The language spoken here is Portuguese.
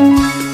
Música